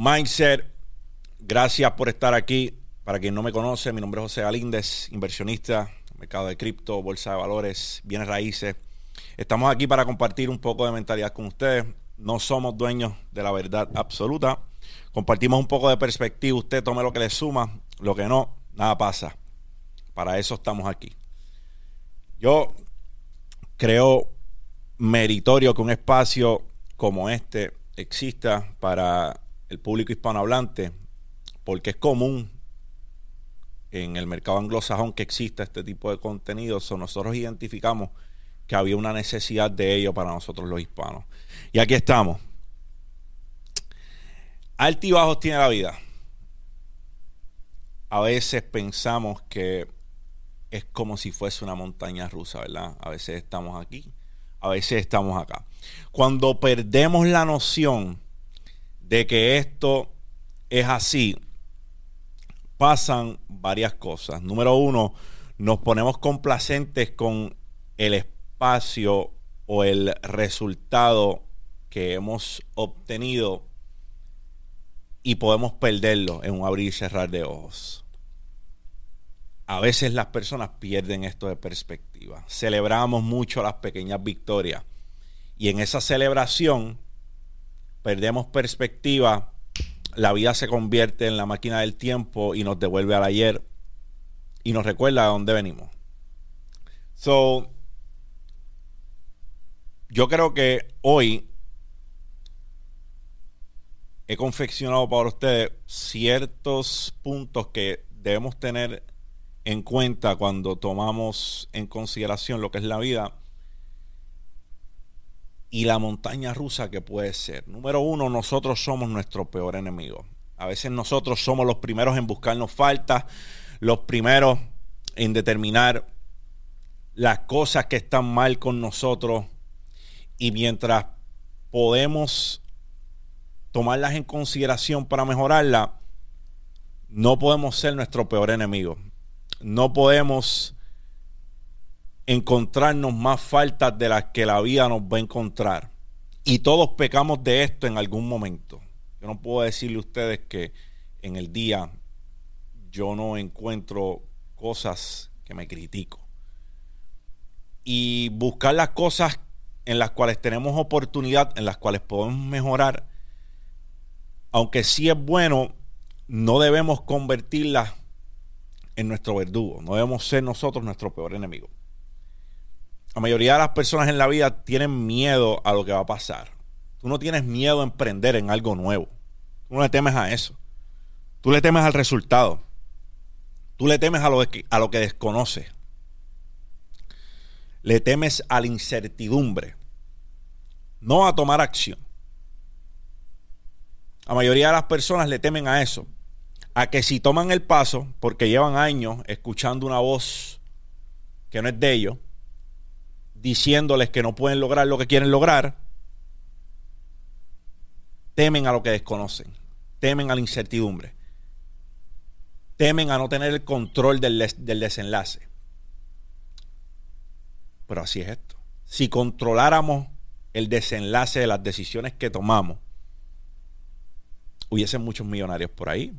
Mindset. Gracias por estar aquí. Para quien no me conoce, mi nombre es José Galíndez, inversionista, mercado de cripto, bolsa de valores, bienes raíces. Estamos aquí para compartir un poco de mentalidad con ustedes. No somos dueños de la verdad absoluta. Compartimos un poco de perspectiva. Usted tome lo que le suma, lo que no, nada pasa. Para eso estamos aquí. Yo creo meritorio que un espacio como este exista para el público hispanohablante, porque es común en el mercado anglosajón que exista este tipo de contenido. nosotros identificamos que había una necesidad de ello para nosotros los hispanos. Y aquí estamos. Altibajos tiene la vida. A veces pensamos que es como si fuese una montaña rusa, ¿verdad? A veces estamos aquí, a veces estamos acá. Cuando perdemos la noción de que esto es así, pasan varias cosas. Número uno, nos ponemos complacentes con el espacio o el resultado que hemos obtenido y podemos perderlo en un abrir y cerrar de ojos. A veces las personas pierden esto de perspectiva. Celebramos mucho las pequeñas victorias y en esa celebración perdemos perspectiva, la vida se convierte en la máquina del tiempo y nos devuelve al ayer y nos recuerda a dónde venimos. So, yo creo que hoy he confeccionado para ustedes ciertos puntos que debemos tener en cuenta cuando tomamos en consideración lo que es la vida y la montaña rusa que puede ser. Número uno, nosotros somos nuestro peor enemigo. A veces nosotros somos los primeros en buscarnos faltas, los primeros en determinar las cosas que están mal con nosotros y mientras podemos tomarlas en consideración para mejorarla, no podemos ser nuestro peor enemigo. No podemos encontrarnos más faltas de las que la vida nos va a encontrar. Y todos pecamos de esto en algún momento. Yo no puedo decirle a ustedes que en el día yo no encuentro cosas que me critico. Y buscar las cosas en las cuales tenemos oportunidad, en las cuales podemos mejorar, aunque sí es bueno, no debemos convertirlas en nuestro verdugo. No debemos ser nosotros nuestro peor enemigo. La mayoría de las personas en la vida tienen miedo a lo que va a pasar. Tú no tienes miedo a emprender en algo nuevo. Tú no le temes a eso. Tú le temes al resultado. Tú le temes a lo que, a lo que desconoces. Le temes a la incertidumbre. No a tomar acción. La mayoría de las personas le temen a eso. A que si toman el paso, porque llevan años escuchando una voz que no es de ellos, diciéndoles que no pueden lograr lo que quieren lograr, temen a lo que desconocen, temen a la incertidumbre, temen a no tener el control del, desenlace. Pero así es esto. Si controláramos el desenlace de las decisiones que tomamos, hubiesen muchos millonarios por ahí,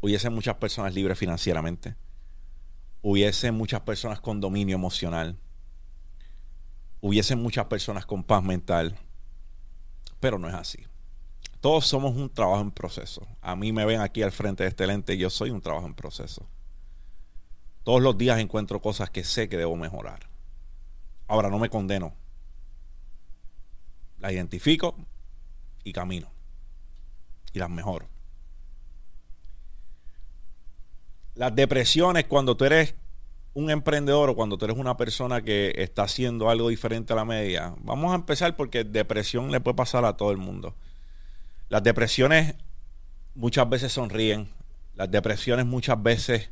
hubiesen muchas personas libres financieramente, hubiesen muchas personas con dominio emocional, hubiesen muchas personas con paz mental, pero no es así. Todos somos un trabajo en proceso. A mí me ven aquí al frente de este lente yo soy un trabajo en proceso. Todos los días encuentro cosas que sé que debo mejorar. Ahora no me condeno. Las identifico y camino. Y las mejoro. Las depresiones cuando tú eres un emprendedor o cuando tú eres una persona que está haciendo algo diferente a la media, vamos a empezar porque depresión le puede pasar a todo el mundo. Las depresiones muchas veces sonríen, las depresiones muchas veces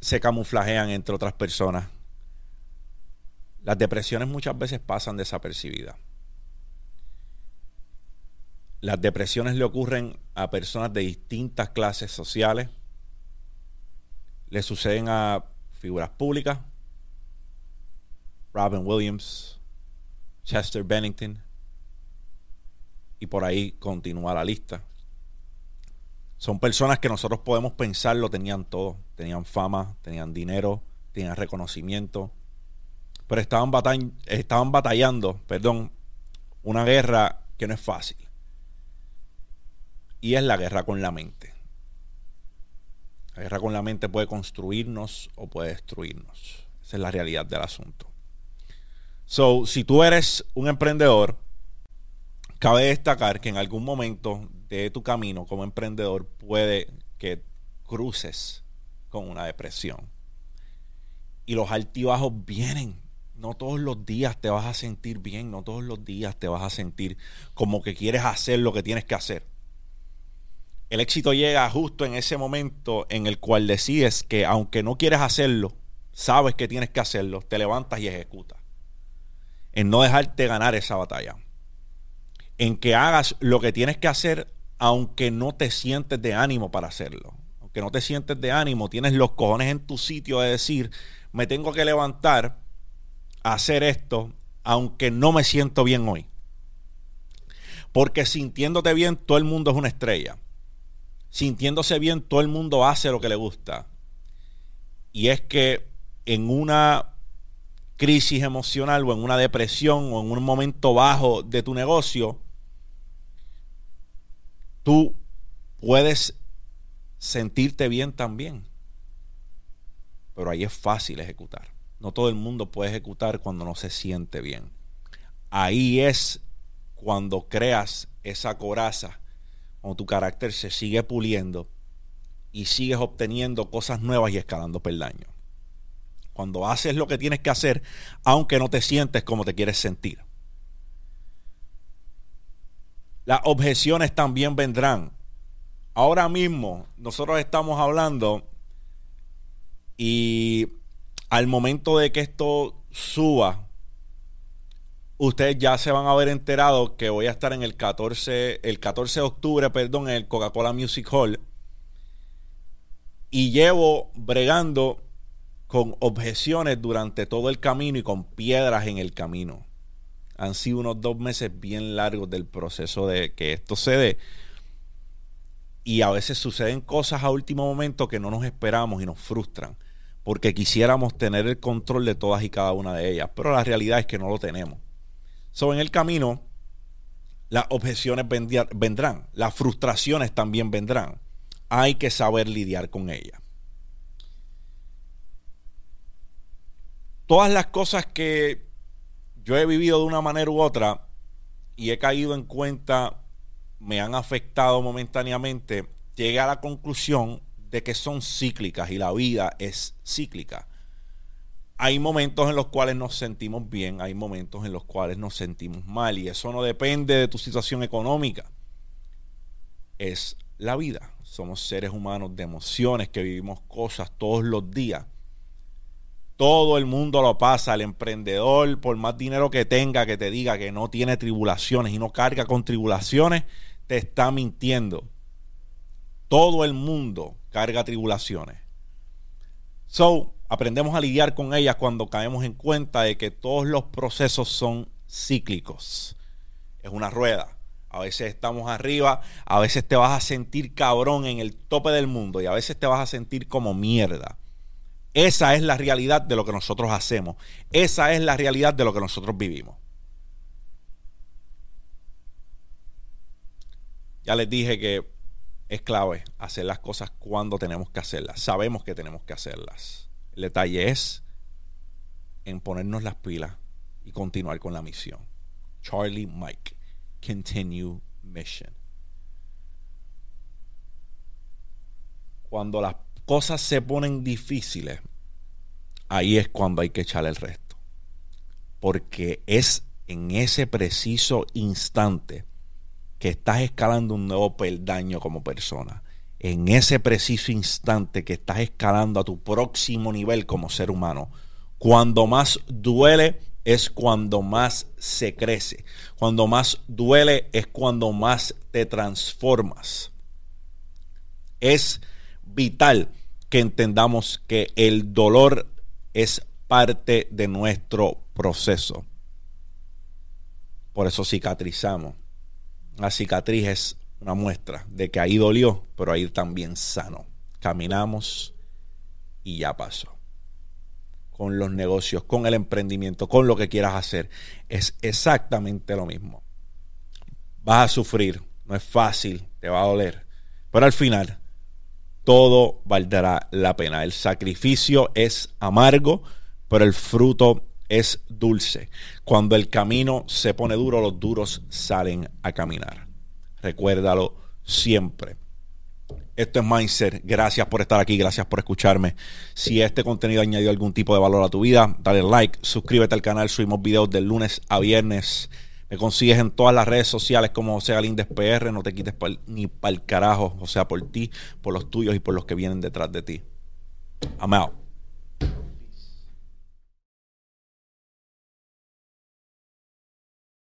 se camuflajean entre otras personas. Las depresiones muchas veces pasan desapercibidas. Las depresiones le ocurren a personas de distintas clases sociales, le suceden a figuras públicas, Robin Williams, Chester Bennington, Y por ahí continúa la lista. Son personas que nosotros podemos pensar lo tenían todo. Tenían fama, tenían dinero, tenían reconocimiento. Pero estaban, estaban batallando, perdón, una guerra que no es fácil. Y es la guerra con la mente. La guerra con la mente puede construirnos o puede destruirnos. Esa es la realidad del asunto. So, si tú eres un emprendedor, cabe destacar que en algún momento de tu camino como emprendedor puede que cruces con una depresión. Y los altibajos vienen. No todos los días te vas a sentir bien, no todos los días te vas a sentir como que quieres hacer lo que tienes que hacer. El éxito llega justo en ese momento en el cual decides que aunque no quieres hacerlo, sabes que tienes que hacerlo, te levantas y ejecutas. En no dejarte ganar esa batalla. En que hagas lo que tienes que hacer aunque no te sientes de ánimo para hacerlo. Aunque no te sientes de ánimo, tienes los cojones en tu sitio de decir, me tengo que levantar a hacer esto aunque no me siento bien hoy. Porque sintiéndote bien, todo el mundo es una estrella sintiéndose bien, todo el mundo hace lo que le gusta. Y es que en una crisis emocional o en una depresión o en un momento bajo de tu negocio, tú puedes sentirte bien también. Pero ahí es fácil ejecutar. No todo el mundo puede ejecutar cuando no se siente bien. Ahí es cuando creas esa coraza cuando tu carácter se sigue puliendo y sigues obteniendo cosas nuevas y escalando peldaños. Cuando haces lo que tienes que hacer, aunque no te sientes como te quieres sentir. Las objeciones también vendrán. Ahora mismo nosotros estamos hablando y al momento de que esto suba, ustedes ya se van a haber enterado que voy a estar en el 14, el 14 de octubre, perdón, en el Coca-Cola Music Hall. Y llevo bregando con objeciones durante todo el camino y con piedras en el camino. Han sido unos dos meses bien largos del proceso de que esto se dé. Y a veces suceden cosas a último momento que no nos esperamos y nos frustran. Porque quisiéramos tener el control de todas y cada una de ellas. Pero la realidad es que no lo tenemos. So, en el camino, las objeciones vendrán, las frustraciones también vendrán. Hay que saber lidiar con ellas. Todas las cosas que yo he vivido de una manera u otra y he caído en cuenta me han afectado momentáneamente, llegué a la conclusión de que son cíclicas y la vida es cíclica hay momentos en los cuales nos sentimos bien, hay momentos en los cuales nos sentimos mal y eso no depende de tu situación económica. Es la vida. Somos seres humanos de emociones que vivimos cosas todos los días. Todo el mundo lo pasa. El emprendedor, por más dinero que tenga, que te diga que no tiene tribulaciones y no carga con tribulaciones, te está mintiendo. Todo el mundo carga tribulaciones. So, aprendemos a lidiar con ellas cuando caemos en cuenta de que todos los procesos son cíclicos. Es una rueda. A veces estamos arriba, a veces te vas a sentir cabrón en el tope del mundo y a veces te vas a sentir como mierda. Esa es la realidad de lo que nosotros hacemos. Esa es la realidad de lo que nosotros vivimos. Ya les dije que es clave hacer las cosas cuando tenemos que hacerlas. Sabemos que tenemos que hacerlas. El detalle es en ponernos las pilas y continuar con la misión. Charlie Mike, continue mission. Cuando las cosas se ponen difíciles, ahí es cuando hay que echar el resto. Porque es en ese preciso instante que estás escalando un nuevo peldaño como persona en ese preciso instante que estás escalando a tu próximo nivel como ser humano. Cuando más duele es cuando más se crece. Cuando más duele es cuando más te transformas. Es vital que entendamos que el dolor es parte de nuestro proceso. Por eso cicatrizamos. la cicatriz es una muestra de que ahí dolió, pero ahí también sano. Caminamos y ya pasó. Con los negocios, con el emprendimiento, con lo que quieras hacer, es exactamente lo mismo. Vas a sufrir, no es fácil, te va a doler, pero al final todo valdrá la pena. El sacrificio es amargo, pero el fruto es dulce. Cuando el camino se pone duro, los duros salen a caminar. Recuérdalo siempre. Esto es Mindset. Gracias por estar aquí, gracias por escucharme. Si este contenido añadió algún tipo de valor a tu vida, dale like, suscríbete al canal. Subimos videos de lunes a viernes. Me consigues en todas las redes sociales como José Galíndez PR. No te quites ni para el carajo. O sea, por ti, por los tuyos y por los que vienen detrás de ti. I'm out.